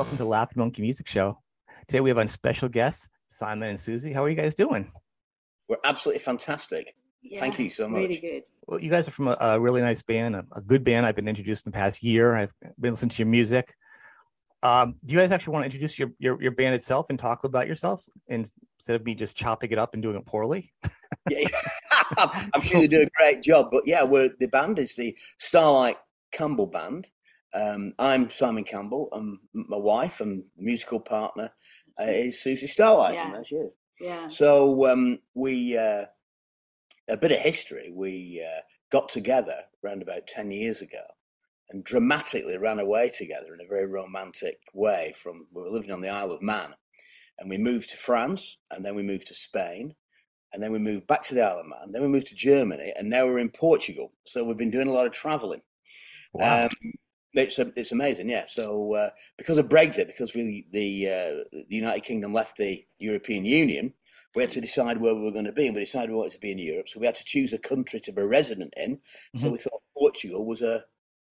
welcome to Laughing Monkey Music Show. Today we have on special guests Simon and Susie. How are you guys doing? We're absolutely fantastic. Yeah, Thank you so much. Really good. Well, you guys are from a, a really nice band, a, a good band. I've been introduced in the past year. I've been listening to your music. Um, do you guys actually want to introduce your, your your band itself and talk about yourselves instead of me just chopping it up and doing it poorly? Yeah, I'm sure you do a great job. But yeah, we're the band is the Starlight Campbell Band. Um, I'm Simon Campbell. and my wife and musical partner uh, is Susie Starlight. Yeah. And there she is. Yeah. So um, we uh, a bit of history. We uh, got together around about ten years ago, and dramatically ran away together in a very romantic way. From we were living on the Isle of Man, and we moved to France, and then we moved to Spain, and then we moved back to the Isle of Man. Then we moved to Germany, and now we're in Portugal. So we've been doing a lot of travelling. Wow. Um, it's it's amazing, yeah. So uh, because of Brexit, because we the uh, the United Kingdom left the European Union, we had to decide where we were going to be, and we decided we wanted to be in Europe. So we had to choose a country to be resident in. So Mhm. we thought Portugal was a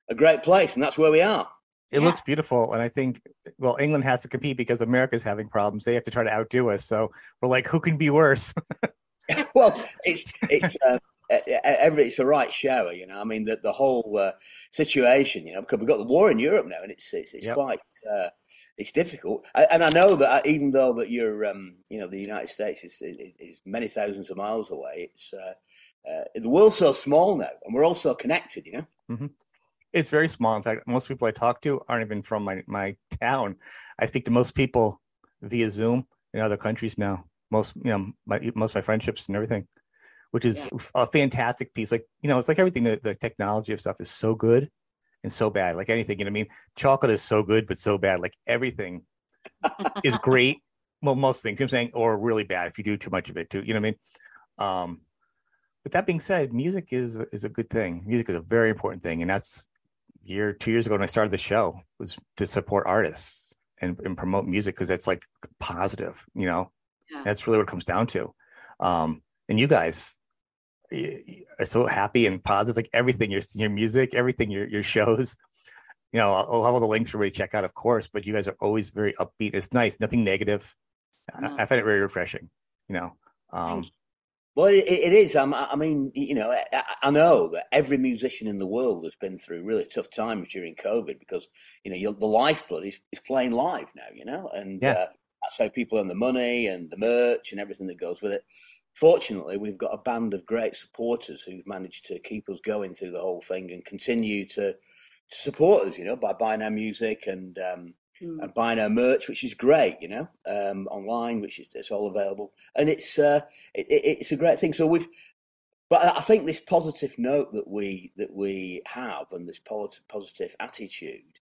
a great place, and that's where we are. it Yeah. looks beautiful, and I think well, England has to compete because America's having problems. They have to try to outdo us. So we're like, who can be worse? well, it's it's uh, every it's a right shower, you know. I mean, the the whole uh, situation, you know, because we've got the war in Europe now, and it's it's, it's Yep. quite uh, it's difficult. And I know that uh, even though that you're, um, you know, the United States is is many thousands of miles away, it's uh, uh, the world's so small now, and we're all so connected, you know. it's very small. In fact, most people I talk to aren't even from my my town. I speak to most people via Zoom in other countries now. Most you know, my most of my friendships and everything, which is a fantastic piece. Like you know, it's like everything. The, the technology of stuff is so good and so bad. Like anything, you know, what I mean, chocolate is so good but so bad. Like everything is great. Well, most things. You know what I'm saying, or really bad if you do too much of it too. You know what I mean? Um, but that being said, music is is a good thing. Music is a very important thing, and that's year two years ago when I started the show was to support artists and, and promote music because that's like positive, you know. Yeah. That's really what it comes down to. Um, and you guys are so happy and positive, like everything your your music, everything your your shows. You know, I'll, I'll have all the links for everybody to check out, of course. But you guys are always very upbeat. It's nice, nothing negative. I- No. I, find it very refreshing. You know, um, Well, it, it is. Um, I I mean, you know, I, I know that every musician in the world has been through really tough times during COVID because you know the lifeblood is, is playing live now. You know, and Yeah. uh, that's how people earn the money and the merch and everything that goes with it. Fortunately, we've got a band of great supporters who've managed to keep us going through the whole thing and continue to to support us. You know, by buying our music and um, Mm. and buying our merch, which is great, you know, um, online, which is it's all available, and it's uh, it, it, it's a great thing. So we've, but I think this positive note that we that we have and this positive positive attitude,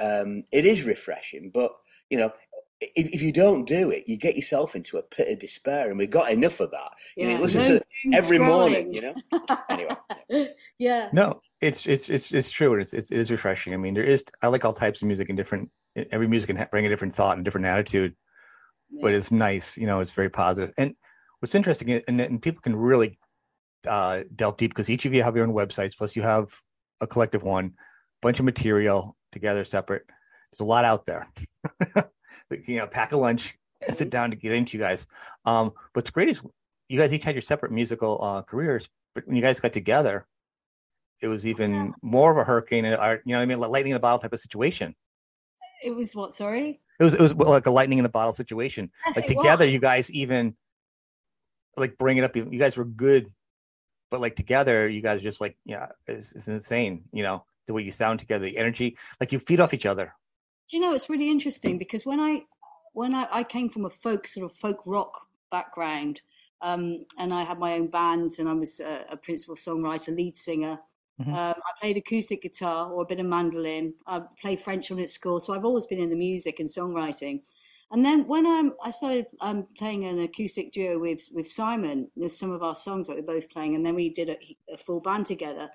um, it is refreshing. But you know, if, if you don't do it, you get yourself into a pit of despair, and we've got enough of that. You know, you listen No to doom every morning, you know. Anyway, yeah. No, it's it's it's it's true. and It's, it's it is refreshing. I mean, there is I like all types of music and different. Every music can bring a different thought and different attitude, but it's nice. You know, it's very positive. And what's interesting, and, and people can really uh, delve deep because each of you have your own websites. Plus, you have a collective one, bunch of material together, separate. There's a lot out there. Like, you know, pack a lunch and sit down to get into you guys. Um, what's great is you guys each had your separate musical uh, careers, but when you guys got together, it was even more of a hurricane, uh, you know what I mean, like lightning in a bottle type of situation. It was what? Sorry. It was it was like a lightning in a bottle situation. Yes, Like together, was. you guys even like bring it up. You guys were good, but like together, you guys just like yeah, it's, it's insane. You know the way you sound together, the energy, like you feed off each other. You know it's really interesting because when I when I, I came from a folk sort of folk rock background, um, and I had my own bands, and I was a, a principal songwriter, lead singer. Mhm. Um, I played acoustic guitar or a bit of mandolin. I played French horn at school, so I've always been in the music and songwriting. And then when um, I started um, playing an acoustic duo with with Simon, with some of our songs that we're both playing, and then we did a, a full band together.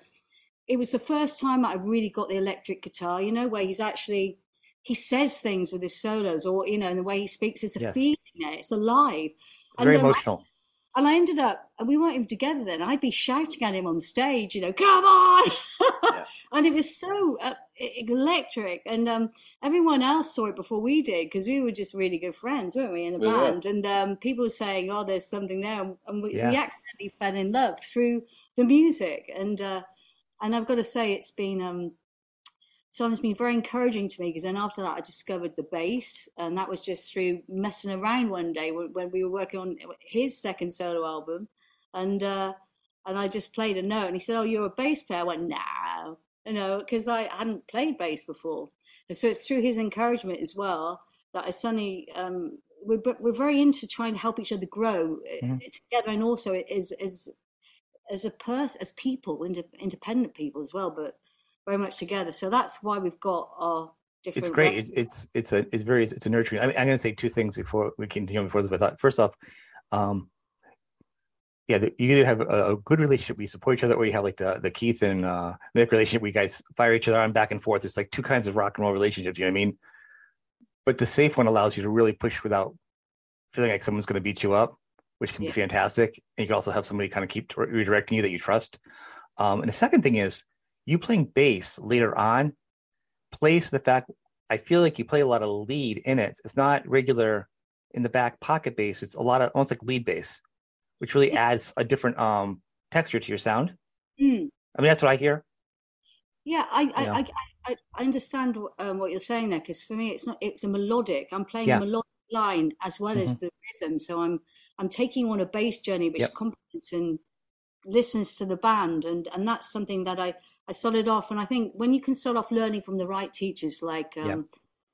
It was the first time I really got the electric guitar, you know, where he's actually he says things with his solos, or you know, and the way he speaks, it's a Yes. feeling there, it's alive. And, Very emotional. and I ended up, and we weren't even together then. I'd be shouting at him on stage, you know, come on! Yeah. and it was so, uh, electric. And um, everyone else saw it before we did because we were just really good friends, weren't we, in the we band? Were. And um, people were saying, "Oh, there's something there," and we, yeah. we accidentally fell in love through the music. And uh, and I've got to say, it's been um, it's been very encouraging to me because then after that I discovered the bass, and that was just through messing around one day when, when we were working on his second solo album, and uh, and I just played a note, and he said, "Oh, you're a bass player." I went, "No," you know, because I hadn't played bass before, and so it's through his encouragement as well that I suddenly um, we're we're very into trying to help each other grow mm-hmm. together, and also as as as a person, as people, independent people as well, but very much together. So that's why we've got our different. It's great. It's, it's it's a it's very it's a nurturing. I mean, I'm going to say two things before we continue before this. I thought first off, um, yeah, the, you either have a, a, good relationship where you support each other, or you have like the the Keith and uh, Mick relationship where you guys fire each other on back and forth. It's like two kinds of rock and roll relationships. You know what I mean? But the safe one allows you to really push without feeling like someone's going to beat you up, which can yeah. be fantastic. And you can also have somebody kind of keep redirecting you that you trust. Um, and the second thing is you playing bass later on plays the fact I feel like you play a lot of lead in it. It's not regular in the back pocket bass. It's a lot of almost like lead bass, which really adds a different um texture to your sound. Mm. I mean, that's what I hear. Yeah, I I, I, I, I, understand um, what you're saying there because for me, it's not it's a melodic. I'm playing yeah. a melodic line as well mm-hmm. as the rhythm, so I'm I'm taking on a bass journey which yep. complements and listens to the band, and and that's something that I I started off, and I think when you can start off learning from the right teachers, like um, yeah.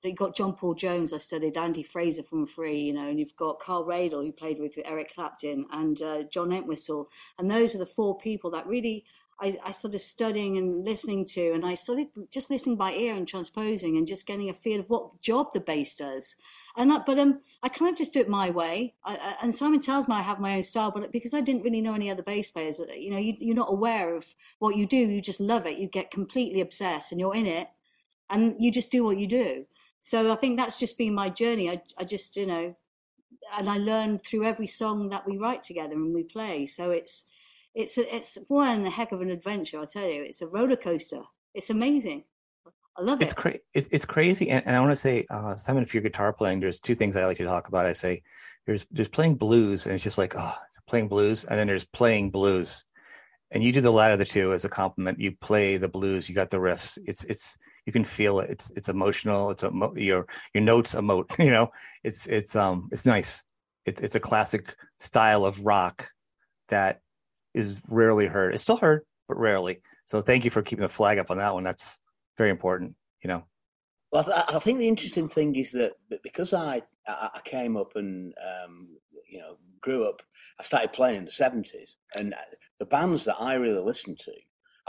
you've got John Paul Jones, I studied Andy Fraser from Free, you know, and you've got Carl Radle, who played with Eric Clapton, and uh, John Entwistle. And those are the four people that really I, I, started studying and listening to, and I started just listening by ear and transposing and just getting a feel of what job the bass does. And I, but um, I kind of just do it my way. I, I, and Simon tells me I have my own style, but because I didn't really know any other bass players, uh, you know, you, you're not aware of what you do. You just love it. You get completely obsessed, and you're in it, and you just do what you do. So I think that's just been my journey. I, I just, you know, and I learn through every song that we write together and we play. So it's it's a, it's one heck of an adventure. I tell you, it's a roller coaster. It's amazing. I love it's it. Cra- it's, it's crazy. And, and I want to say, uh, Simon, if you're guitar playing, there's two things I like to talk about. I say there's there's playing blues, and it's just like oh, playing blues, and then there's playing blues, and you do the latter of the two as a compliment. You play the blues, you got the riffs. It's it's you can feel it. It's it's emotional. It's a your your notes emote. You know, it's it's um it's nice. It's it's a classic style of rock that is rarely heard. It's still heard, but rarely. So thank you for keeping the flag up on that one. That's very important, you know. Well, I, th- I think the interesting thing is that because I I came up and um, you know grew up, I started playing in the seventies, and uh, the bands that I really listened to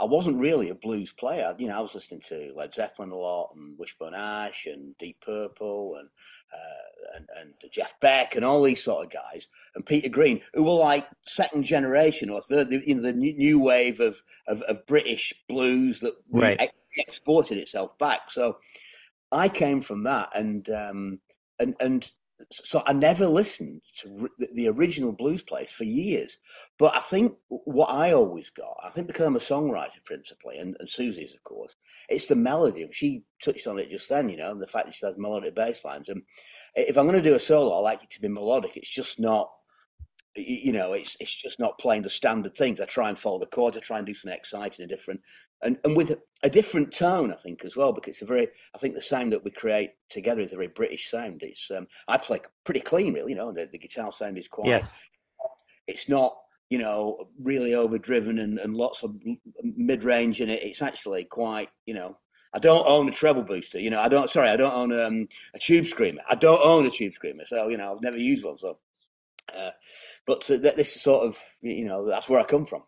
I wasn't really a blues player. You know, I was listening to Led Zeppelin a lot and Wishbone Ash and Deep Purple and, uh, and and Jeff Beck and all these sort of guys and Peter Green, who were like second generation or third, you know, the new wave of of, of British blues that right. Ex- exported itself back. So I came from that, and um, and and so I never listened to the original blues plays for years. But I think what I always got, I think because I'm a songwriter principally, and, and Susie's of course, it's the melody. She touched on it just then, you know, the fact that she has melodic bass lines. And if I'm going to do a solo, I like it to be melodic. It's just not you know, it's it's just not playing the standard things. I try and follow the chords. I try and do something exciting and different, and and with a, different tone, I think as well, because it's a very. I think the sound that we create together is a very British sound. It's um, I play pretty clean, really. You know, the, the guitar sound is quite. Yes. It's not you know really overdriven and, and lots of mid range in it. It's actually quite you know I don't own a treble booster. You know, I don't. Sorry, I don't own um, a tube screamer. I don't own a tube screamer, so you know, I've never used one. So uh, but uh, this is sort of, you know, that's where I come from.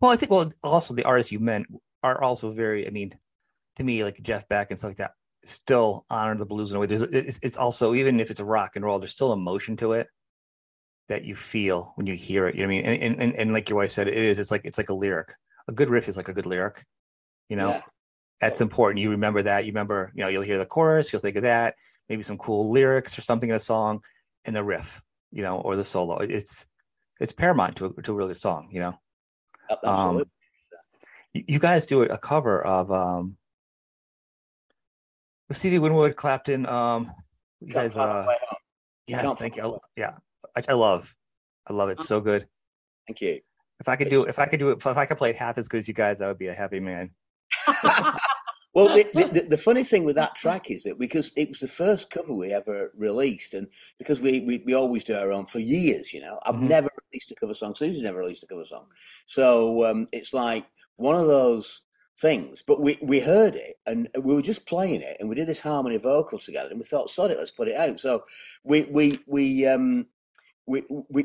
Well, I think, well, also the artists you meant are also very, I mean, to me, like Jeff Beck and stuff like that, still honor the blues in a way. There's, it's, it's also, even if it's a rock and roll, there's still emotion to it that you feel when you hear it. You know what I mean? And, and, and like your wife said, it is, it's like, it's like a lyric. A good riff is like a good lyric, you know? Yeah. That's important. You remember that. You remember, you know, you'll hear the chorus, you'll think of that, maybe some cool lyrics or something in a song, and the riff you know, or the solo. It's it's paramount to a, to a really good song, you know. Absolutely. Um, you, you guys do a cover of um, Stevie Winwood, Clapton. Um, you guys. Uh, yes, thank you. Yeah, I, I love, I love it. So good. Thank you. If I could do, if I could do it, if I could play it half as good as you guys, I would be a happy man. Well, the, the, the funny thing with that track is that because it was the first cover we ever released, and because we, we, we always do our own for years, you know, I've Mhm. never released a cover song. Susie's never released a cover song. So um, it's like one of those things. But we, we heard it and we were just playing it, and we did this harmony vocal together, and we thought, sod it, let's put it out. So we we we um we we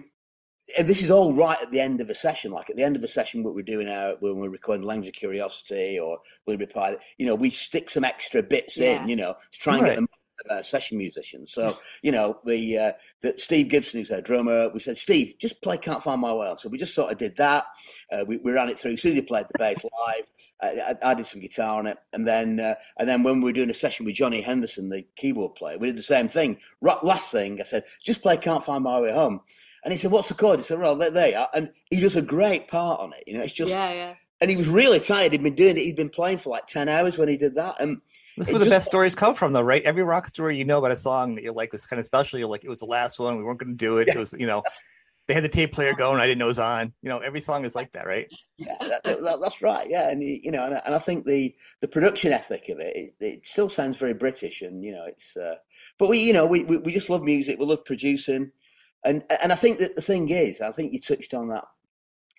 and this is all right at the end of a session. Like at the end of a session, what we're doing out when we're recording Language of Curiosity or Will Reply, you know, we stick some extra bits Yeah. in, you know, to try and Right. get them uh, session musicians. So you know, the uh, the Steve Gibson, who's our drummer, we said, Steve, just play "Can't Find My Way." Home." So we just sort of did that. Uh, we, we ran it through. Susie played the bass live. I, I, did some guitar on it, and then uh, and then when we were doing a session with Johnny Henderson, the keyboard player, we did the same thing. Right, last thing, I said, just play "Can't Find My Way Home." And he said, "What's the chord?" He said, "Well, there they are." And he does a great part on it. You know, it's just, yeah, yeah. and he was really tired. He'd been doing it. He'd been playing for like ten hours when he did that. And This is where the just- best stories come from, though, right? Every rock story you know about a song that you're like was kind of special. You're like, it was the last one. We weren't going to do it. It was, you know, they had the tape player going. I didn't know it was on. You know, every song is like that, right? yeah, that, that- that's right. Yeah, and you know, and, I- and I think the the production ethic of it, it, it still sounds very British, and you know, it's. Uh, but we, you know, we, we we just love music. We love producing, and and I think that the thing is, I think you touched on that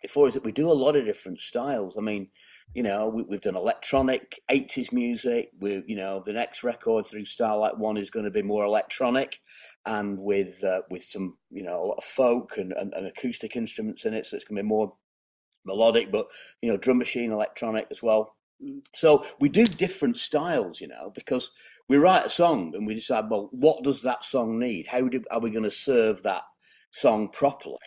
before, is that we do a lot of different styles. I mean, you know, we, we've done electronic '80s music. We, you know, the next record through Starlight One is going to be more electronic, and with uh, with some, you know, a lot of folk and, and, and acoustic instruments in it. So it's going to be more melodic, but you know, drum machine, electronic as well. Mm. So we do different styles, you know, because we write a song and we decide, well, what does that song need? How do, are we going to serve that song properly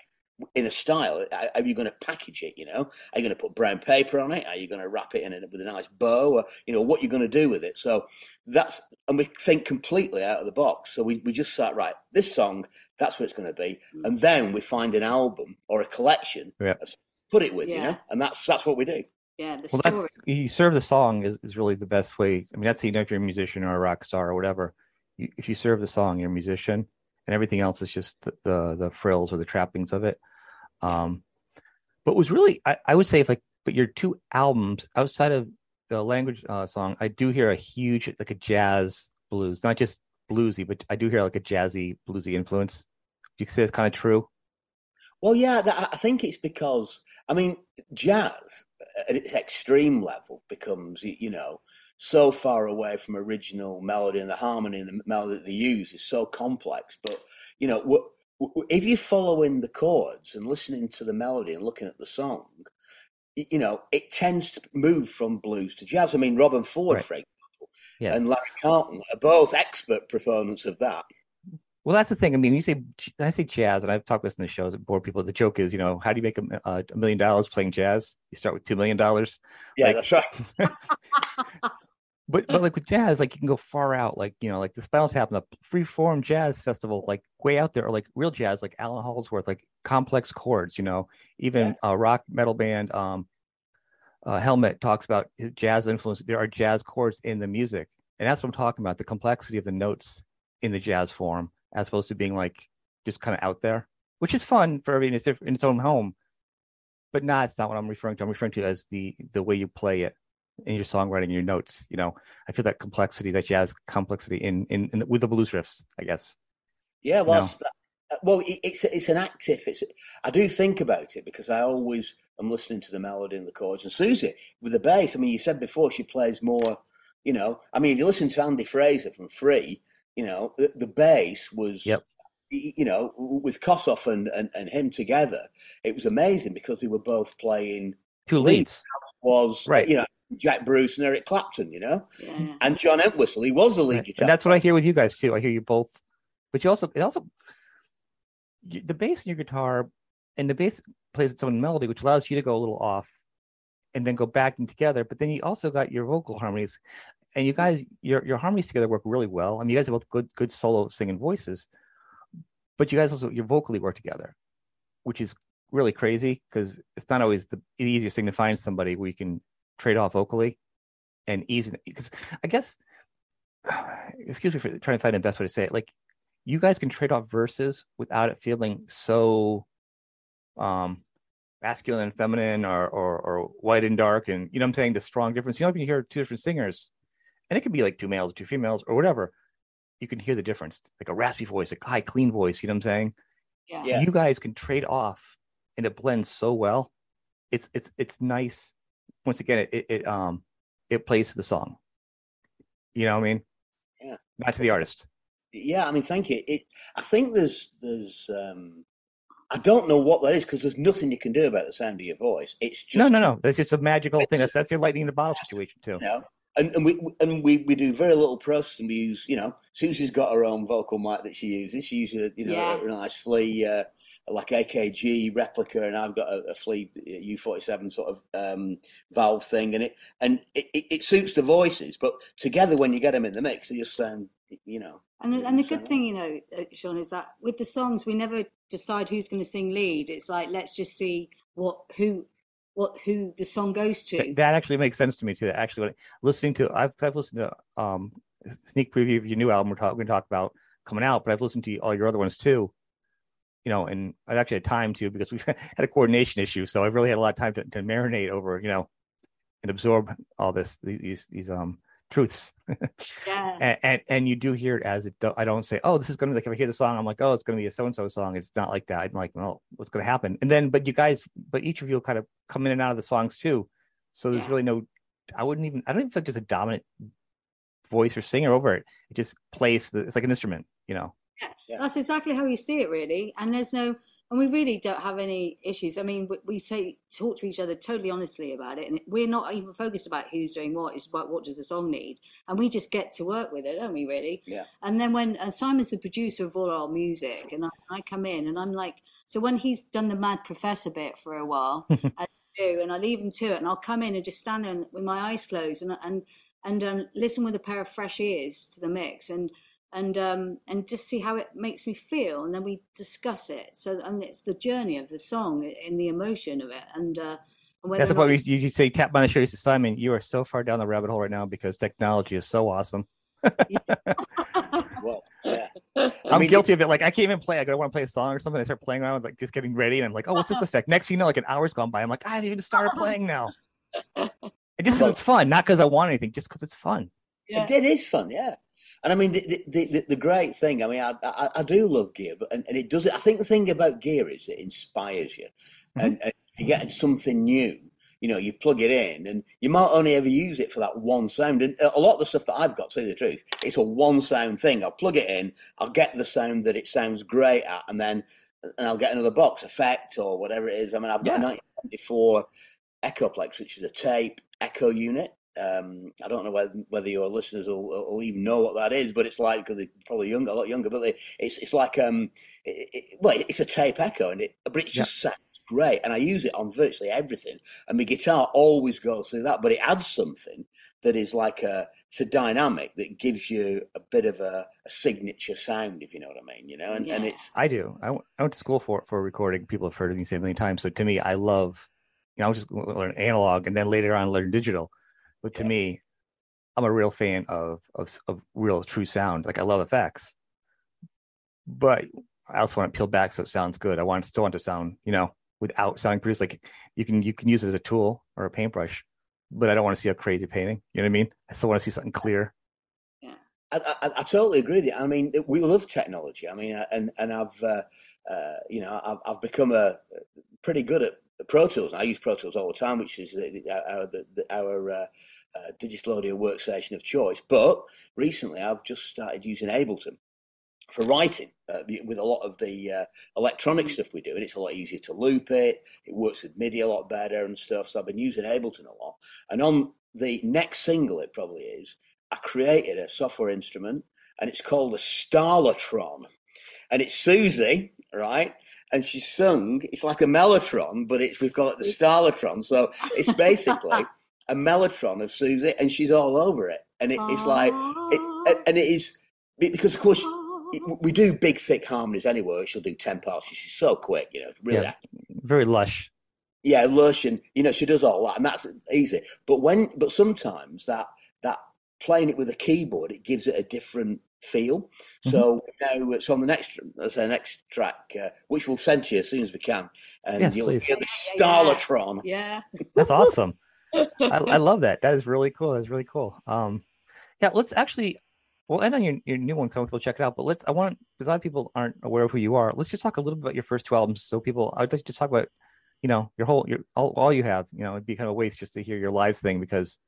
in a style? Are are you going to package it? You know, are you going to put brown paper on it? Are you going to wrap it in it with a nice bow? Or, you know, what you're going to do with it? So that's and we think completely out of the box. So we we just start right. This song, that's what it's going to be, Mm. and then we find an album or a collection, Yeah. put it with, you know, and that's that's what we do. Yeah, the Well, story. that's you serve the song is, is really the best way. I mean, that's you know if you're a musician or a rock star or whatever. You, if you serve the song, you're a musician, and everything else is just the the, the frills or the trappings of it. Um, but was really, I, I would say, if like, but your two albums outside of the language uh, song, I do hear a huge like a jazz blues, not just bluesy, but I do hear like a jazzy bluesy influence. You say it's kind of true. Well, yeah, that, I think it's because I mean, jazz at its extreme level becomes, you know, so far away from original melody and the harmony and the melody that they use is so complex. But you know, if you're following the chords and listening to the melody and looking at the song, you know, it tends to move from blues to jazz. I mean, Robben Ford, Right. for example, Yes. and Larry Carlton are both expert proponents of that. Well, that's the thing. I mean, you say I say jazz, and I've talked about this in the shows. It bore people. The joke is, you know, how do you make a, a uh, a million dollars playing jazz? You start with two million dollars. Yeah, Like- that's right. But but like with jazz, like you can go far out. Like you know, like the Spinal Tap and the Freeform Jazz Festival, like way out there, or like real jazz, like Allan Holdsworth, like complex chords. You know, even a rock metal band, um, uh, Helmet talks about jazz influence. There are jazz chords in the music, and that's what I'm talking about. The complexity of the notes in the jazz form, as opposed to being like just kind of out there, which is fun for everybody in its, in its own home. But not, it's not what I'm referring to. I'm referring to as the the way you play it in your songwriting, your notes. You know, I feel that complexity, that jazz complexity in in, in with the blues riffs. I guess. Yeah, well, No. it's, uh, well, it- it's it's an active. It's I do think about it because I always am listening to the melody and the chords. And Susie with the bass. I mean, you said before she plays more. You know, I mean, if you listen to Andy Fraser from Free, you know, the, the bass was. Yep. You know, with Kossoff and, and, and him together, it was amazing because they were both playing. Two Lead. leads. Was Right. You know, Jack Bruce and Eric Clapton. You know, yeah, yeah. and John Entwistle. He was the lead Right. guitar. And that's what I hear with you guys too. I hear you both, but you also it also the bass in your guitar and the bass plays its own melody, which allows you to go a little off and then go back and together. But then you also got your vocal harmonies, and you guys your your harmonies together work really well. I mean, you guys have both good good solo singing voices, but you guys also your vocally work together, which is really crazy because it's not always the easiest thing to find somebody where you can trade off vocally and easy because I guess excuse me for trying to find the best way to say it. Like you guys can trade off verses without it feeling so um masculine and feminine or, or or white and dark and you know what I'm saying the strong difference. You know, if you hear two different singers, and it could be like two males or two females or whatever, you can hear the difference. Like a raspy voice, a high clean voice, you know what I'm saying? Yeah. Yeah. You guys can trade off and it blends so well. It's it's it's nice. Once again, it it, it um it plays to the song. You know what I mean? Yeah. Not to the artist. Yeah, I mean, thank you. It, I think there's there's um, I don't know what that is because there's nothing you can do about the sound of your voice. It's just no, no, no. That's just a magical thing. That's that's your lightning in the bottle situation too. you know. And, and we and we, we do very little processing. We use you know Susie's got her own vocal mic that she uses. She uses you know Yeah. a nice Flea uh, like AKG replica, and I've got a, a Flea U forty seven sort of um, valve thing, and it and it, it, it suits the voices. But together, when you get them in the mix, they just sound you know. And the, and the good thing, you know, uh, Sean, is that with the songs, we never decide who's going to sing lead. It's like let's just see what who what who the song goes to. That actually makes sense to me too. Actually, listening to I've I've listened to um sneak preview of your new album we're talking going to talk about coming out, but I've listened to all your other ones too. You know, and I've actually had time to because we've had a coordination issue, so I've really had a lot of time to, to marinate over, you know, and absorb all this these these um truths. Yeah. and, and and you do hear it as it. do- I don't say, oh, this is going to be like if I hear the song, I'm like, oh, it's going to be a so and so song. It's not like that. I'm like, well, what's going to happen? And then, but you guys, but each of you will kind of come in and out of the songs too. So there's Yeah. really no. I wouldn't even. I don't even think there's a dominant voice or singer over it. It just plays. The, it's like an instrument, you know. Yeah. That's exactly how you see it, really. And there's no, and we really don't have any issues. I mean, we, we say talk to each other totally honestly about it, and we're not even focused about who's doing what. It's about what does the song need, and we just get to work with it, don't we? Really. Yeah. And then when and Simon's the producer of all our music, and I, I come in and I'm like, so when he's done the Mad Professor bit for a while, I do, and I leave him to it, and I'll come in and just stand there with my eyes closed and and and um, listen with a pair of fresh ears to the mix and and um, and just see how it makes me feel, and then we discuss it. So and it's the journey of the song and the emotion of it, and uh, That's the point not- where you, you say tap on the shoulder to Simon. You are so far down the rabbit hole right now because technology is so awesome. Well, yeah. I'm mean, guilty of it. Like I can't even play. I Like I want to play a song or something. I start playing around, like just getting ready, and I'm like, oh, what's this effect? Next thing you know, like an hour's gone by. I'm like, I haven't even started playing now. And just because it's fun, not because I want anything, just because it's fun. Yeah. It, it is fun, yeah. And I mean, the, the, the, the great thing, I mean, I, I, I do love gear, but and, and it does. I think the thing about gear is it inspires you, mm-hmm. and, and you get something new. You know, you plug it in, and you might only ever use it for that one sound. And uh, a lot of the stuff that I've got, to tell the truth, it's a one sound thing. I'll plug it in, I'll get the sound that it sounds great at, and then and I'll get another box effect or whatever it is. I mean, I've got Yeah. a 1974 Echoplex, which is a tape echo unit. Um, I don't know whether, whether your listeners will, will even know what that is, but it's like because they're probably younger, a lot younger. But they, it's it's like um, it, it, well, it's a tape echo, and it but it just sounds great, and I use it on virtually everything. And my guitar always goes through that, but it adds something that is like a it's a dynamic that gives you a bit of a, a signature sound, if you know what I mean. You know, and, and it's I do. I, w- I went to school for for recording. People have heard me say a million times. So to me, I love. You know, I was just gonna learn analog, and then later on learn digital. But to Yeah. me, I'm a real fan of of of real true sound. Like I love effects, but I also want it peeled back so it sounds good. I want it still want to sound, you know, without sounding produced. Like you can you can use it as a tool or a paintbrush, but I don't want to see a crazy painting. You know what I mean? I still want to see something clear. I, I, I totally agree with you. I mean, we love technology. I mean, uh, and and I've uh, uh, you know I've, I've become a pretty good at Pro Tools. I use Pro Tools all the time, which is the, the, our the, the, our uh, uh, digital audio workstation of choice. But recently, I've just started using Ableton for writing uh, with a lot of the uh, electronic stuff we do, and it's a lot easier to loop it. It works with MIDI a lot better and stuff. So I've been using Ableton a lot. And on the next single, it probably is. I created a software instrument and it's called a Starlatron. And it's Susie, right? And she sung, it's like a mellotron, but it's we've got it the Starlatron. So it's basically a mellotron of Susie and she's all over it. And it, it's like it, and- and it is because of course we do big thick harmonies anyway. She'll do ten parts. She's so quick, you know, really Yeah. Very lush. yeah, lush and you know she does all that, and that's easy. But when, but sometimes that that playing it with a keyboard, it gives it a different feel. Mm-hmm. So now, so on the next, as the next track, uh, which we'll send to you as soon as we can, and yes, you'll hear the Starlatron. Yeah, yeah. that's awesome. I, I, love that. That is really cool. That's really cool. Um, yeah, let's actually. We'll end on your, your new one, so people to check it out. But let's. I want because a lot of people aren't aware of who you are. Let's just talk a little bit about your first two albums, so people. I'd like to just talk about, you know, your whole your all, all you have. You know, it'd be kind of a waste just to hear your live thing because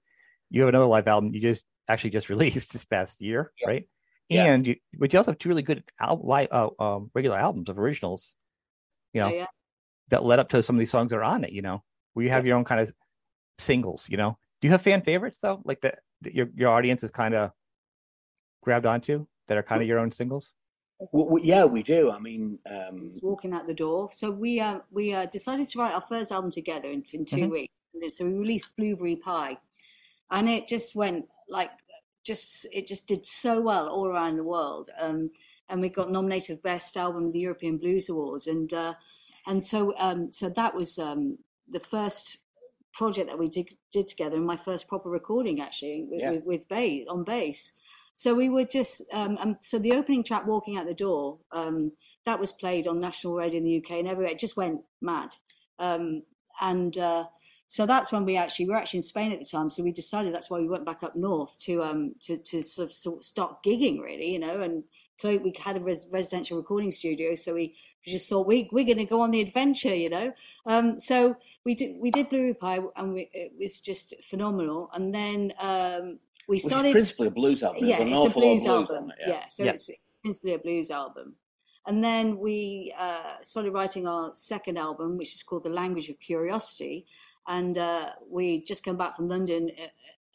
you have another live album you just actually just released this past year, yeah. right? Yeah. And you, but you also have two really good al- live, uh, um, regular albums of originals, you know, yeah. that led up to some of these songs that are on it. You know, where you have your own kind of singles. You know, do you have fan favorites though? Like that your your audience is kind of grabbed onto that are kind of your own singles. Well, we, yeah, we do. I mean, um... walking out the door. So we uh, we uh, decided to write our first album together in, in 2 mm-hmm. weeks. So we released Blueberry Pie, and it just went like just it just did so well all around the world. Um, and we got nominated for best album of the European Blues Awards, and uh, and so um, so that was um, the first project that we did, did together and my first proper recording actually with, yeah. with, with bass on bass so we were just um, um, so the opening track walking out the door um, that was played on national radio in the uk and everywhere it just went mad um, and uh, so that's when we actually we were actually in Spain at the time. So we decided that's why we went back up north to um to to sort of, sort of start gigging really, you know. And we had a res- residential recording studio, so we we just thought we we're going to go on the adventure, you know. Um, so we did we did Blue Pie, and we, it was just phenomenal. And then um, we Which started principally a blues album. Yeah, it's a blues, blues album. It, yeah. yeah. so it's, it's, principally a blues album. And then we uh, started writing our second album, which is called The Language of Curiosity. And uh, we just come back from London, uh,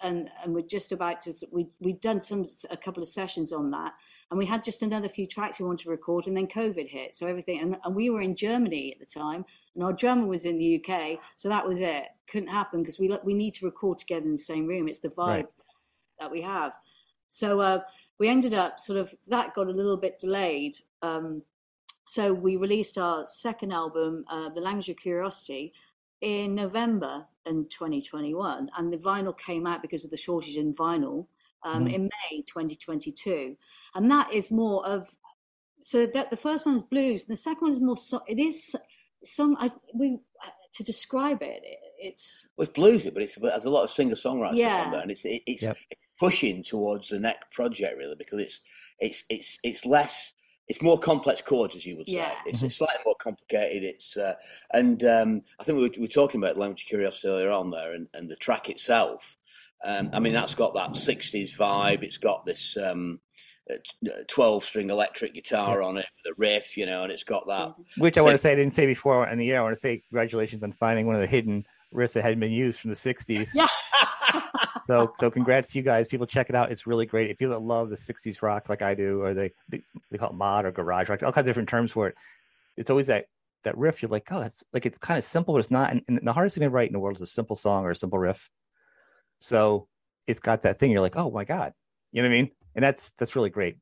and and we're just about to we we'd done some a couple of sessions on that. And we had just another few tracks we wanted to record and then covid hit so everything and, and we were in germany at the time and our drummer was in the uk so that was it. Couldn't happen because we we need to record together in the same room. It's the vibe right. that we have. So uh, we ended up sort of that got a little bit delayed um, so we released our second album uh, the language of curiosity in november in 2021 and the vinyl came out because of the shortage in vinyl um, mm. in May 2022, and that is more of so that the first one is blues, and the second one is more. So, it is some I, we to describe it. It's well, it's bluesy, but it's there's a lot of singer songwriters yeah. on there, and it's it, it's, yep. it's pushing towards the next project really because it's it's it's it's less it's more complex chords, as you would say. Yeah. It's, mm-hmm. slightly more complicated. It's uh, and um, I think we were, we were talking about language curiosity earlier on there, and, and the track itself um, I mean, that's got that 60s vibe. It's got this um, 12 string electric guitar on it, the riff, you know, and it's got that. Which I want to say, I didn't say before in the air. I want to say congratulations on finding one of the hidden riffs that hadn't been used from the 60s. Yeah. so, so congrats to you guys. People check it out. It's really great. If you love the 60s rock like I do, or they, they, they call it mod or garage rock, all kinds of different terms for it. It's always that that riff. You're like, oh, that's like it's kind of simple, but it's not. And, and the hardest thing to write in the world is a simple song or a simple riff. So it's got that thing. You're like, oh my god, you know what I mean? And that's that's really great.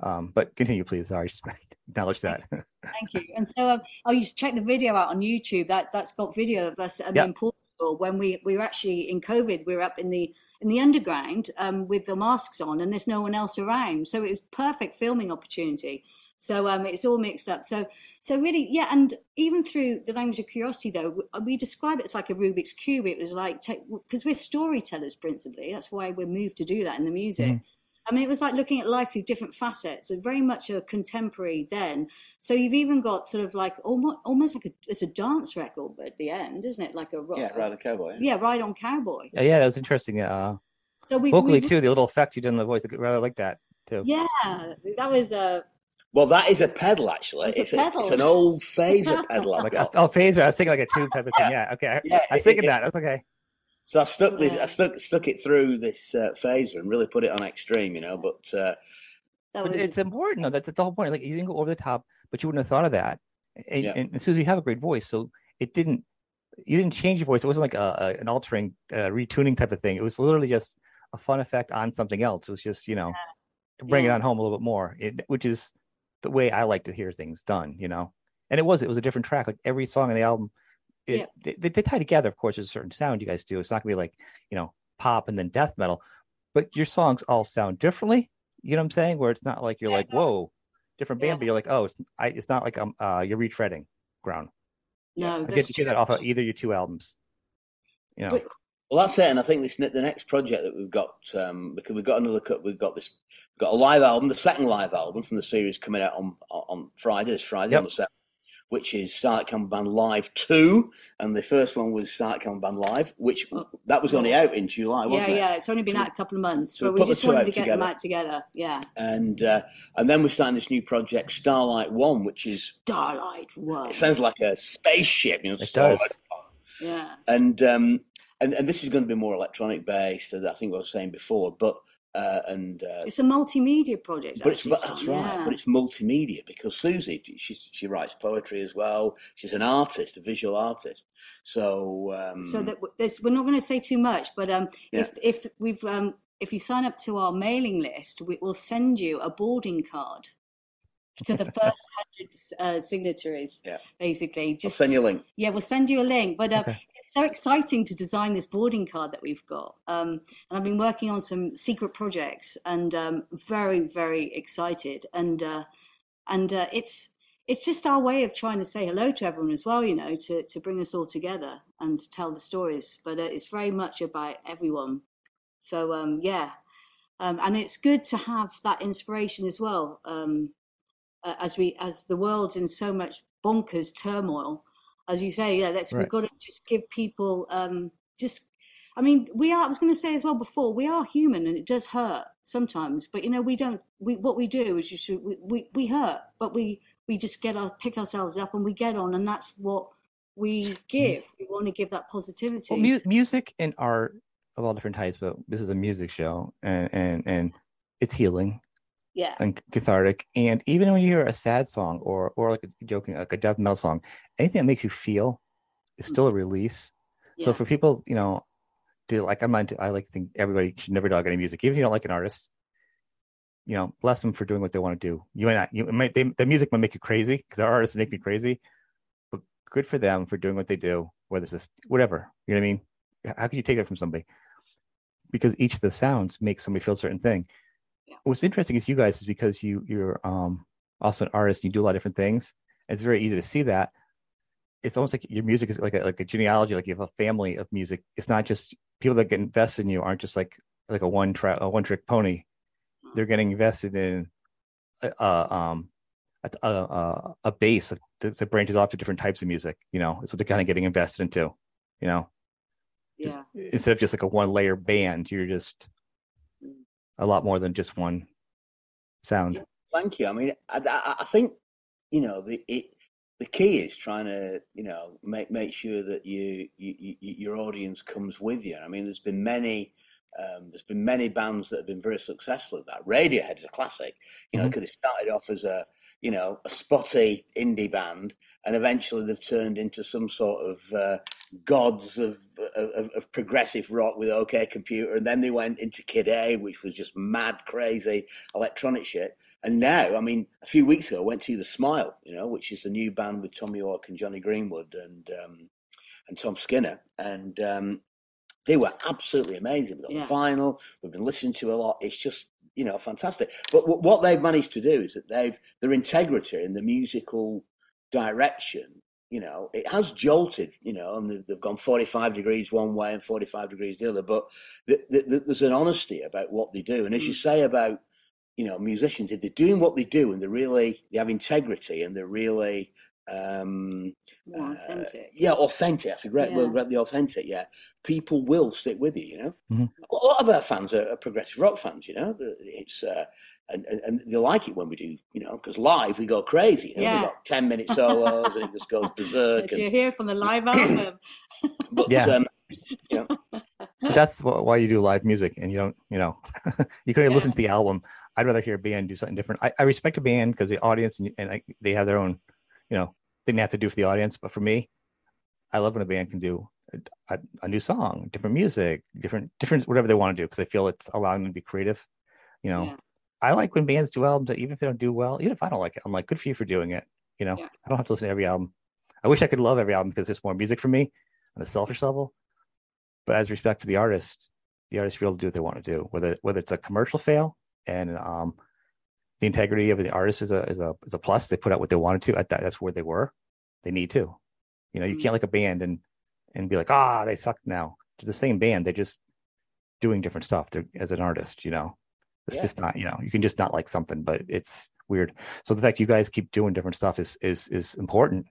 Um, but continue, please. Sorry, acknowledge that. Thank you. And so um, I used to check the video out on YouTube. That that's got video of us um, yep. in Portugal when we we were actually in COVID. We were up in the in the underground um, with the masks on, and there's no one else around. So it was perfect filming opportunity. So um, it's all mixed up. So so really, yeah. And even through the language of curiosity, though, we describe it as like a Rubik's cube. It was like because we're storytellers principally. That's why we're moved to do that in the music. Mm. I mean, it was like looking at life through different facets, and very much a contemporary then. So you've even got sort of like almost, almost like a it's a dance record at the end, isn't it? Like a yeah, ride on cowboy. Yeah, ride on cowboy. Yeah, yeah, that was interesting. Uh, so we vocally we, too, the little effect you did in the voice, I rather like that too. Yeah, that was a. Uh, well, that is a pedal, actually. It's, it's, a pedal. it's an old phaser pedal. like, oh, phaser. I was thinking like a tube type of thing. Yeah. Okay. Yeah, I was thinking it, that. That's okay. So I stuck this. I stuck stuck it through this uh, phaser and really put it on extreme, you know. But, uh, but was... it's important. though. that's, that's the whole point. Like you didn't go over the top, but you wouldn't have thought of that. And, yeah. and, and Susie, you have a great voice, so it didn't. You didn't change your voice. It wasn't like a, a an altering, uh, retuning type of thing. It was literally just a fun effect on something else. It was just you know yeah. to bring yeah. it on home a little bit more, it, which is the way I like to hear things done, you know. And it was it was a different track. Like every song on the album, it, yeah. they, they, tie together. Of course, there's a certain sound you guys do. It's not gonna be like you know pop and then death metal, but your songs all sound differently. You know what I'm saying? Where it's not like you're Yeah. like, whoa, different band, Yeah. but you're like, oh, it's I, it's not like um uh you're retreading ground. No, I get to hear that off of either your two albums. You know, But- Well, that's it, and I think this is the next project that we've got um, because we've got another cut. We've got this. We've got a live album, the second live album from the series coming out on on Friday. This Friday Yep. on the seventh, which is Starlight Campbell Band Live Two, and the first one was Starlight Campbell Band Live, which Oh. that was only out in July, wasn't yeah, it? yeah. It's only been So- out a couple of months, so we but we just two wanted to get them together. out together. Yeah. And uh, and then we're starting this new project, Starlight One, which is Starlight One. it sounds like a spaceship, you know. it Starlight does. Yeah. and um, and and this is going to be more electronic based, as I think I was saying before. But uh, and uh, It's a multimedia project. but it's actually, but that's Sean, right. But it's multimedia because Susie she she writes poetry as well. She's an artist, a visual artist. So um, so that there's, we're not going to say too much, but um, Yeah. if if we've um, if you sign up to our mailing list, we will send you a boarding card to the first hundred uh, signatories. Yeah. basically, I'll just send you a link. yeah, we'll send you a link. But uh, Okay. So exciting to design this boarding card that we've got. Um, and I've been working on some secret projects, and um, very very excited. And uh, and uh, it's it's just our way of trying to say hello to everyone as well, you know, to, to bring us all together and to tell the stories. But uh, it's very much about everyone. So um, yeah, um, and it's good to have that inspiration as well. Um, uh, as we as the world's in so much bonkers turmoil, as you say, yeah, let's Right. we've got to just give people um, just. I mean, we are. I was going to say as well before, we are human, and it does hurt sometimes. But you know, we don't. We what we do is you should. We, we, we hurt, but we we just get our pick ourselves up and we get on, and that's what we give. We want to give that positivity. Well, mu- music and art of all different types, but this is a music show, and and and it's healing yeah, and cathartic. And even when you hear a sad song or or like a joking like a death metal song, anything that makes you feel is still a mm-hmm. release. So for people, you know, to like I'm not. I like think everybody should never dog any music, even if you don't like an artist. You know, bless them for doing what they want to do. You might not. You might. They, the music might make you crazy because our artists make me crazy, but good for them for doing what they do. Whether it's just whatever, you know what I mean. How can you take that from somebody? Because each of the sounds makes somebody feel a certain thing. Yeah. What's interesting is you guys is because you you're um also an artist. You do a lot of different things. It's very easy to see that. It's almost like your music is like a, like a genealogy. Like you have a family of music. It's not just people that get invested in you aren't just like like a one track a one trick pony. They're getting invested in a, a um a, a, a- base that that branches off to different types of music. You know, it's what they're kind of getting invested into. You know, just- yeah. instead of just like a one layer band, you're just. A lot more than just one sound. Thank you. I mean, I, I, I think you know the it, the key is trying to you know make make sure that you, you, you your audience comes with you. I mean, there's been many. Um, there's been many bands that have been very successful at that. Radiohead is a classic, you know, Mhm. because it started off as a, you know, a spotty indie band, and eventually they've turned into some sort of uh, gods of, of of progressive rock with OK Computer, and then they went into Kid A, which was just mad, crazy electronic shit. And now, I mean, a few weeks ago, I went to the Smile, you know, which is the new band with Tommy York and Jonny Greenwood and um, and Tom Skinner, and um, they were absolutely amazing. We got Yeah. the vinyl. We've been listening to a lot. It's just you know fantastic. But w- what they've managed to do is that they've their integrity in the musical direction. You know, it has jolted. You know, and they've, they've gone forty-five degrees one way and forty-five degrees the other. But th- th- th- there's an honesty about what they do, and as you Mm. say about you know musicians, if they're doing what they do and they're really they have integrity and they're really um, More uh, yeah, authentic. That's a great Yeah. word. Great, the authentic. Yeah, people will stick with you. You know, Mhm. a lot of our fans are, are progressive rock fans. You know, it's uh, and, and and they like it when we do. You know, because live we go crazy. You know, Yeah. We've got ten minute solos and it just goes berserk. As And, you hear from the live album. but Yeah. um, you know, But that's why you do live music, and you don't, you know, you couldn't Yeah. listen to the album. I'd rather hear a band do something different. I, I respect a band because the audience and, and I, they have their own, you know, they have to do for the audience. But for me, I love when a band can do a, a, a new song, different music, different, different, whatever they want to do because I feel it's allowing them to be creative. You know, Yeah. I like when bands do albums that even if they don't do well, even if I don't like it, I'm like, good for you for doing it. You know, Yeah. I don't have to listen to every album. I wish I could love every album because there's more music for me on a selfish level. But as respect for the artist, the artist be able to do what they want to do, whether whether it's a commercial fail and um, the integrity of the artist is a is a is a plus. They put out what they wanted to. At that, that's where they were. They need to. You know, you mm-hmm. can't like a band and and be like, ah, they suck now. They're the same band. They're just doing different stuff. They're as an artist. You know, it's yeah. just not. You know, you can just not like something, but it's weird. So the fact you guys keep doing different stuff is is is important.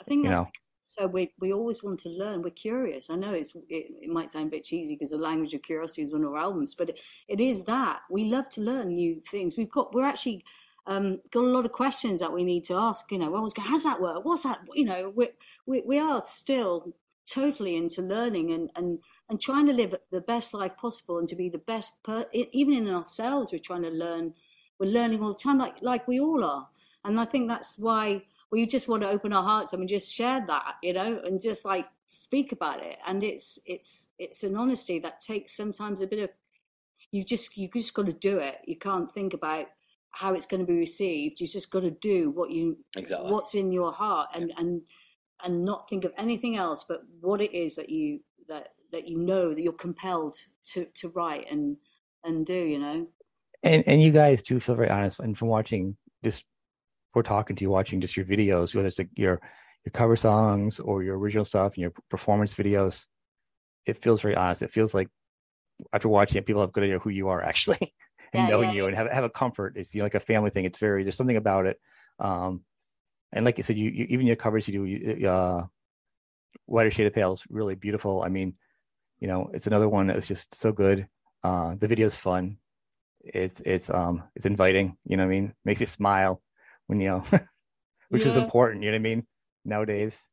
I think you know. So we we always want to learn. We're curious. I know it's it, it might sound a bit cheesy because the language of curiosity is one of our albums, but it, it is that we love to learn new things. We've got we're actually um, got a lot of questions that we need to ask. You know, we're always going, how's that work? What's that? You know, we we we are still totally into learning and and and trying to live the best life possible and to be the best per, even in ourselves. We're trying to learn. We're learning all the time, like like we all are. And I think that's why we just want to open our hearts and we just share that, you know, and just like speak about it. And it's it's it's an honesty that takes sometimes a bit of you just you just got to do it. You can't think about how it's going to be received. You just got to do what you exactly. what's in your heart and yeah. and and not think of anything else but what it is that you that that you know that you're compelled to to write and and do. You know. And and you guys do feel very honest. And from watching just we're talking to you, watching just your videos, whether it's like your your cover songs or your original stuff and your performance videos, it feels very honest. It feels like after watching it, people have a good idea who you are actually and yeah, knowing yeah, you and have have a comfort. It's you know, like a family thing. It's very there's something about it. Um, and like you said, you, you even your covers you do you, uh, whiter shade of pale is really beautiful. I mean, you know, it's another one that's just so good. Uh, the video's fun. It's it's um it's inviting. You know what I mean? Makes you smile when you know, which yeah. is important. You know what I mean? Nowadays.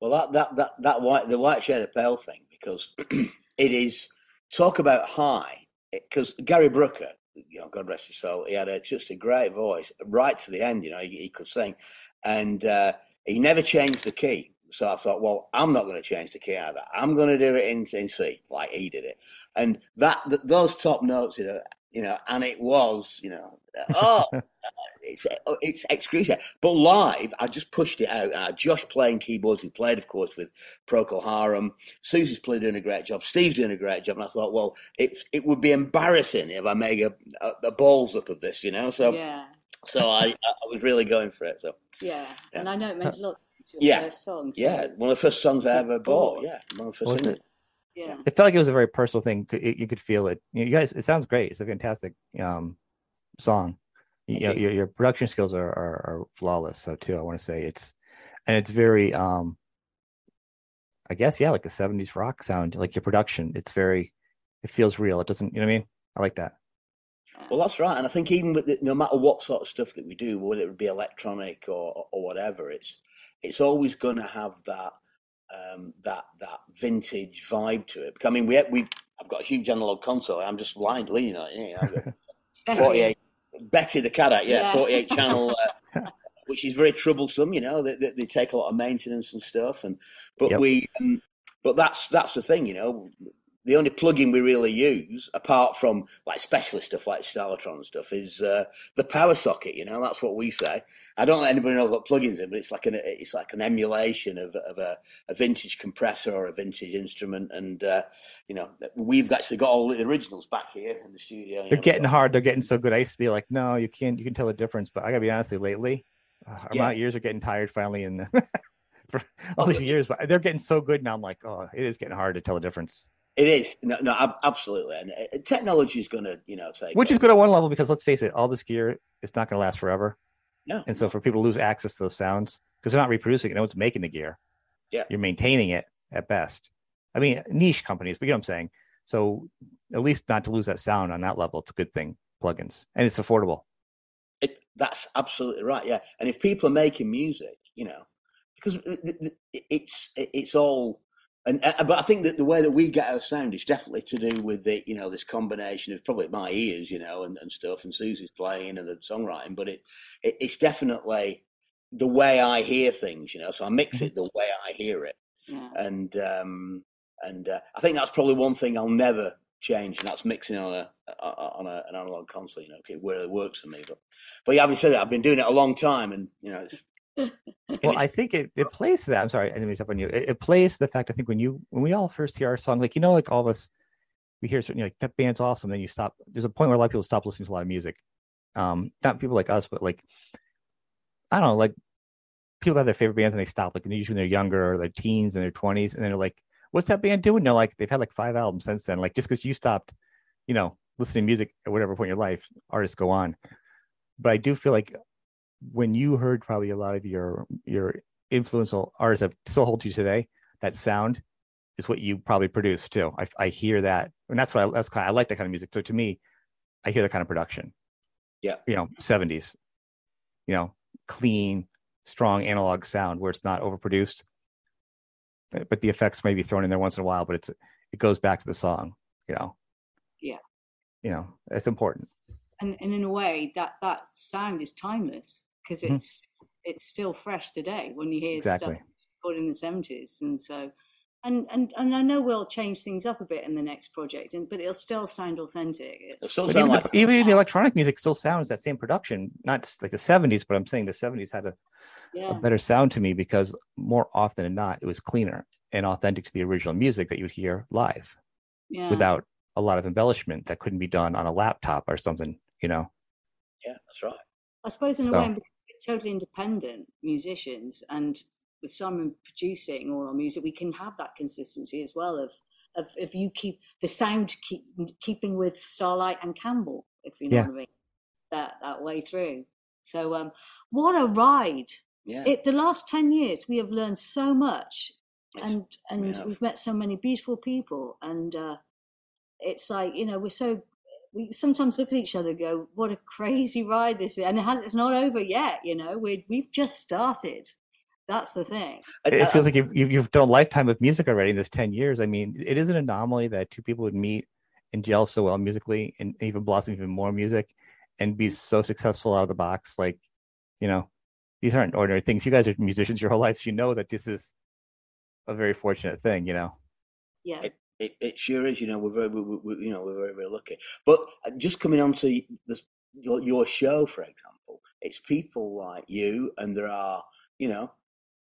Well, that that that that white the white shade of pale thing because it is talk about high because Gary Brooker, you know, God rest his soul, he had a, just a great voice right to the end. You know, he, he could sing, and uh, he never changed the key. So I thought, well, I'm not going to change the key either. I'm going to do it in, in C, like he did it. And that, that those top notes, you know, you know, and it was, you know, oh, it's it's excruciating. But live, I just pushed it out. Uh, Josh playing keyboards, who played, of course, with Procol Harum. Suzy's playing doing a great job. Steve's doing a great job. And I thought, well, it it would be embarrassing if I make a, a, a balls up of this, you know. So yeah. So I I was really going for it. So yeah, yeah. and I know it meant a lot. To your yeah, first song, so. yeah, one of the first songs I ever bought. Yeah, one of the first. It? Yeah. It felt like it was a very personal thing. You could feel it. You guys it sounds great. It's a fantastic um song. You know, your, your production skills are, are, are flawless so too i want to say. It's and it's very um i guess yeah like a 70s rock sound like your production. It's very it feels real. It doesn't you know what i mean? I like that. Well that's right and i think even with the, no matter what sort of stuff that we do whether it would be electronic or or whatever it's it's always going to have that um, that that vintage vibe to it. I mean, we we I've got a huge analog console. I'm just blind leaning on it. Yeah, Forty eight Betty the cat, yeah, yeah. forty eight channel. Uh, which is very troublesome, you know. They, they, they, take a lot of maintenance and stuff, and but yep. we, um, but that's that's the thing, you know the only plugin we really use, apart from like specialist stuff like Styletron stuff, is uh, the power socket. You know, that's what we say. I don't let anybody know what plugins in, but it's like an it's like an emulation of, of a, a vintage compressor or a vintage instrument. And uh, you know, we've actually got all the originals back here in the studio. They're know, getting hard. They're getting so good. I used to be like, no, you can't. You can tell the difference. But I gotta be honest, lately, uh, yeah. my ears are getting tired finally, and for all these years, but they're getting so good now. I'm like, oh, it is getting hard to tell the difference. It is no, no, absolutely, and uh, technology is going to, you know, take which is good at one level because let's face it, all this gear it's not going to last forever. No, and so for people to lose access to those sounds because they're not reproducing it, no one's making the gear. Yeah, you're maintaining it at best. I mean, niche companies, but you know what I'm saying. So at least not to lose that sound on that level, it's a good thing. Plugins and it's affordable. It that's absolutely right. Yeah, and if people are making music, you know, because it's it's all and uh, but I think that the way that we get our sound is definitely to do with the you know this combination of probably my ears you know and, and stuff and Suzy's playing and the songwriting, but it, it, it's definitely the way I hear things, you know. So I mix mm-hmm. it the way I hear it, yeah. and um, and uh, I think that's probably one thing I'll never change, and that's mixing on a on a, an analog console. You know, okay, where it works for me. But but yeah, obviously I've been doing it a long time, and you know, it's well, I think it, it plays to that. I'm sorry, I didn't mean to up on you. It, it, plays the fact. I think when you when we all first hear our song, like you know, like all of us, we hear certain like that band's awesome. Then you stop. There's a point where a lot of people stop listening to a lot of music. Um, not people like us, but like I don't know, like people have their favorite bands and they stop. Like usually when they're younger or their teens and their twenties, and they're like, "What's that band doing?" they're like, they've had like five albums since then. Like just because you stopped, you know, listening to music at whatever point in your life, artists go on. But I do feel like when you heard probably a lot of your your influential artists that still hold you today, that sound is what you probably produce too. I, I hear that, and that's what I, that's kind of, I like that kind of music. So to me, I hear that kind of production. Yeah, you know, seventies, you know, clean, strong analog sound where it's not overproduced, eh, but the effects may be thrown in there once in a while. But it's it goes back to the song, you know. Yeah, you know, it's important. And and in a way, that that sound is timeless because mm-hmm. it's mm-hmm. it's still fresh today when you hear exactly. stuff recorded in the seventies, and so and and and I know we'll change things up a bit in the next project, and but it'll still sound authentic. It'll still sound even, like the, even the electronic music still sounds that same production, not like the '70s, but I'm saying the '70s had a, yeah. a better sound to me because more often than not, it was cleaner and authentic to the original music that you'd hear live, yeah. without a lot of embellishment that couldn't be done on a laptop or something, you know. Yeah, that's right. I suppose in so, a way, totally independent musicians and with Simon producing all our music, we can have that consistency as well of of if you keep the sound keep keeping with Starlite and Campbell, if you know yeah. what I mean, that that way through. So um, what a ride! Yeah. It, the last ten years, we have learned so much, and and we have met so many beautiful people, and uh, it's like you know we're so we sometimes look at each other and go, "What a crazy ride this is!" And it has it's not over yet. You know, we we've just started. That's the thing. It uh, feels like you've, you've done a lifetime of music already in this 10 years. I mean, it is an anomaly that two people would meet and gel so well musically and even blossom even more music and be so successful out of the box. Like, you know, these aren't ordinary things. You guys are musicians your whole lives. You know that this is a very fortunate thing, you know? Yeah. It, it, it sure is. You know, we're very, we, we, you know, we're very, very lucky. But uh, just coming on to this, your show, for example, it's people like you, and there are, you know,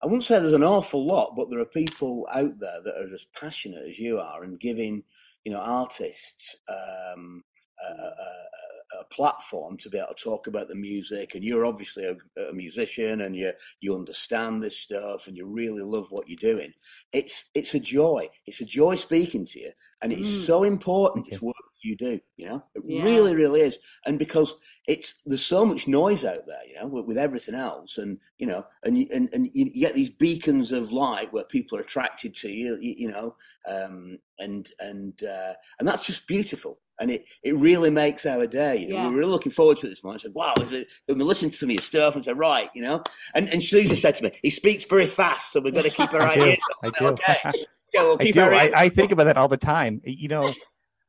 I wouldn't say there's an awful lot, but there are people out there that are as passionate as you are and giving, you know, artists um, a, a, a, platform to be able to talk about the music. And you're obviously a, a, musician and you you understand this stuff and you really love what you're doing. It's it's a joy. It's a joy speaking to you, and it's mm. so important. It's work you do. You know, it yeah. really, really is. And because it's there's so much noise out there, you know, with, with everything else, and you know, and you, and and you get these beacons of light where people are attracted to you, you, you know, um, and and uh, and that's just beautiful. And it, it really makes our day. You know, yeah. we were really looking forward to it this morning. I said, "Wow!" Is it, we listened to some of your stuff and said, "Right," you know. And and Suzy said to me, "He speaks very fast, so we've got to keep our ears." I do. Okay. Yeah, we'll I do. I, I, think about that all the time. You know,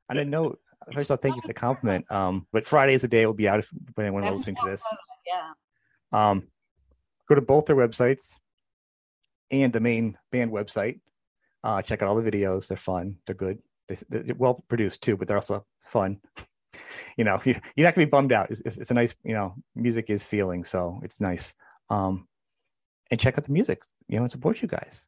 I didn't know. First of all, thank you for the compliment. Um, but Friday is the day it will be out if anyone is listening to this. Yeah. Um, go to both their websites and the main band website. Uh, check out all the videos. They're fun. They're good. They, are well produced too, but they're also fun. you know, you're not gonna be bummed out. It's, it's, it's, a nice, you know, music is feeling, so it's nice. Um, and check out the music, you know, and support you guys.